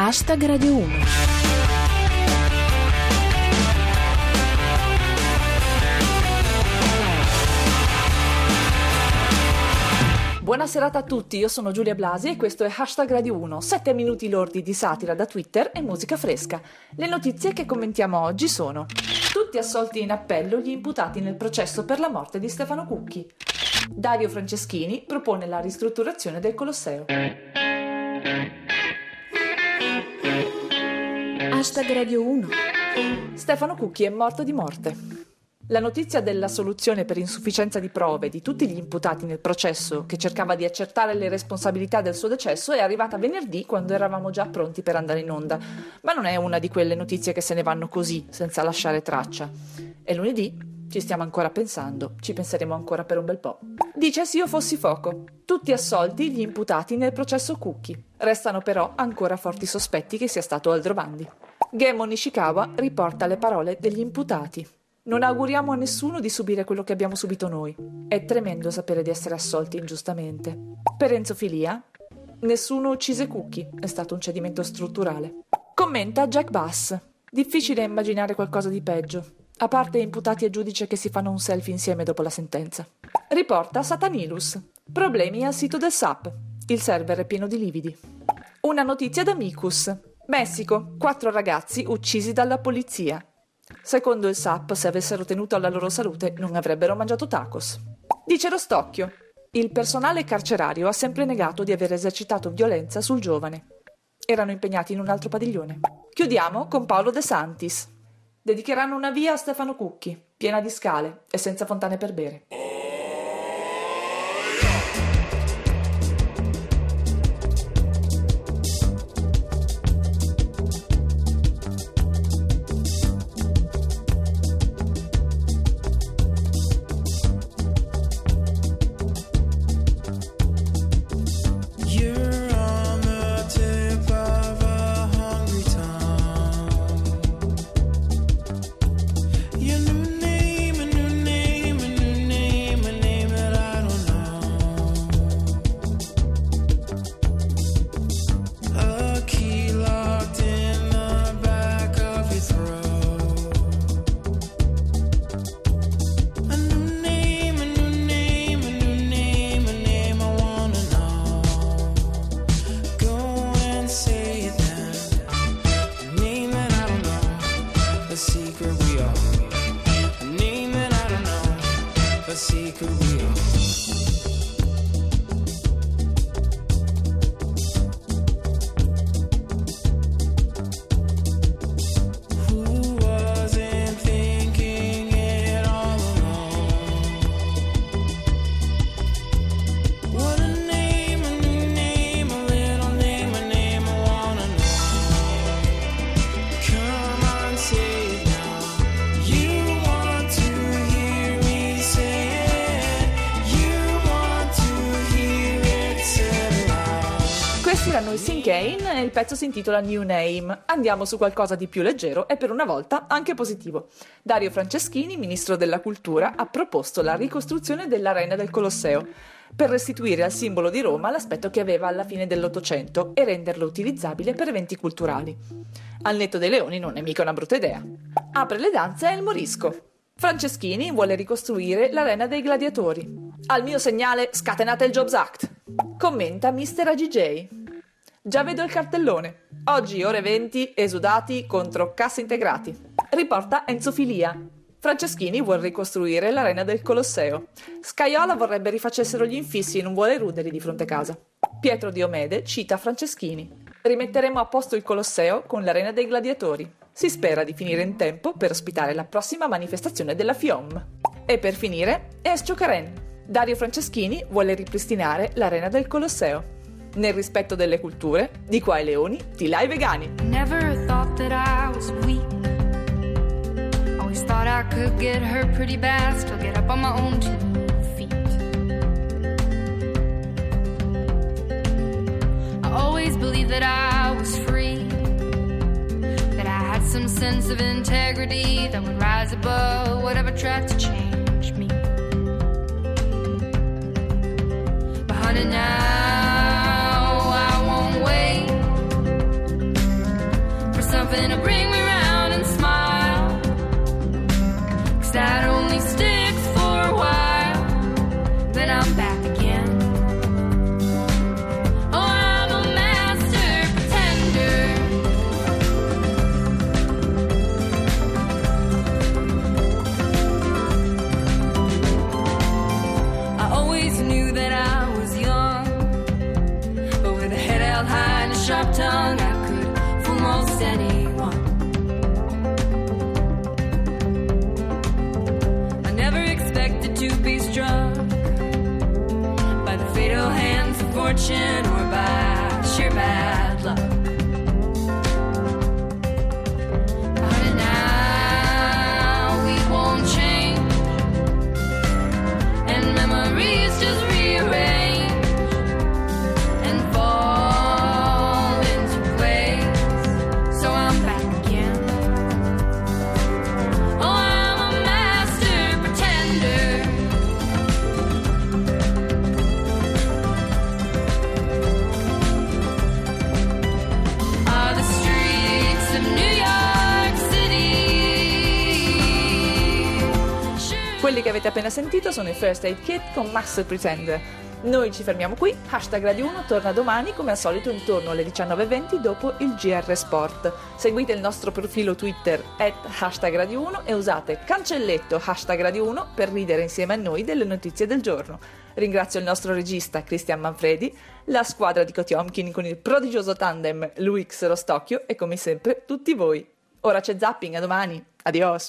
Hashtag Radio 1. Buona serata a tutti, io sono Giulia Blasi e questo è Hashtag Radio 1, 7 minuti lordi di satira da Twitter e musica fresca. Le notizie che commentiamo oggi sono Tutti assolti in appello gli imputati nel processo per la morte di Stefano Cucchi. Dario Franceschini propone la ristrutturazione del Colosseo. Hashtag Radio 1. Stefano Cucchi è morto di morte. La notizia della soluzione per insufficienza di prove di tutti gli imputati nel processo che cercava di accertare le responsabilità del suo decesso è arrivata venerdì quando eravamo già pronti per andare in onda. Ma non è una di quelle notizie che se ne vanno così, senza lasciare traccia. E lunedì ci stiamo ancora pensando, ci penseremo ancora per un bel po'. Dice se io fossi fuoco. Tutti assolti gli imputati nel processo Cucchi. Restano però ancora forti sospetti che sia stato Aldrovandi. Gemo Nishikawa riporta le parole degli imputati. Non auguriamo a nessuno di subire quello che abbiamo subito noi. È tremendo sapere di essere assolti ingiustamente. Per Enzo Filia, nessuno uccise Cucchi, è stato un cedimento strutturale. Commenta Jack Bass. Difficile immaginare qualcosa di peggio, a parte imputati e giudice che si fanno un selfie insieme dopo la sentenza. Riporta Satanilus. Problemi al sito del SAP. Il server è pieno di lividi. Una notizia da Micus. Messico. Quattro ragazzi uccisi dalla polizia. Secondo il SAP, se avessero tenuto alla loro salute, non avrebbero mangiato tacos. Dice Rostocchio. Il personale carcerario ha sempre negato di aver esercitato violenza sul giovane. Erano impegnati in un altro padiglione. Chiudiamo con Paolo De Santis. Dedicheranno una via a Stefano Cucchi, piena di scale e senza fontane per bere. Aloud. Questi erano i Sin Kane e il pezzo si intitola New Name. Andiamo su qualcosa di più leggero e per una volta anche positivo. Dario Franceschini, ministro della cultura, ha proposto la ricostruzione dell'arena del Colosseo per restituire al simbolo di Roma l'aspetto che aveva alla fine dell'Ottocento e renderlo utilizzabile per eventi culturali. Al netto dei leoni non è mica una brutta idea. Apre le danze il Morisco. Franceschini vuole ricostruire l'arena dei gladiatori. Al mio segnale scatenate il Jobs Act. Commenta Mr. AGJ. Già vedo il cartellone. Oggi ore 20, esudati contro cassa integrati. Riporta Enzo Filia. Franceschini vuole ricostruire l'arena del Colosseo. Scaiola vorrebbe rifacessero gli infissi e non vuole ruderi di fronte casa. Pietro Diomede cita Franceschini. Rimetteremo a posto il Colosseo con l'arena dei gladiatori. Si spera di finire in tempo per ospitare la prossima manifestazione della FIOM. E per finire, Escio Karen. Dario Franceschini vuole ripristinare l'arena del Colosseo. Nel rispetto delle culture, di qua ai leoni, di là ai vegani. Never thought that I was weak. Always thought I could get hurt pretty bad, still get up on my own two feet. I always believed that I was free, that I had some sense of integrity that would rise above whatever tried to change me. But honey, now ocean Quelli che avete appena sentito sono i First Aid Kit con Max Pretender. Noi ci fermiamo qui, hashtag Radio 1 torna domani come al solito intorno alle 19.20 dopo il GR Sport. Seguite il nostro profilo Twitter at hashtag Radio 1 e usate cancelletto hashtag Radio 1 per ridere insieme a noi delle notizie del giorno. Ringrazio il nostro regista Cristian Manfredi, la squadra di Kotiomkin con il prodigioso tandem Luix Rostocchio e come sempre tutti voi. Ora c'è zapping, a domani. Adios.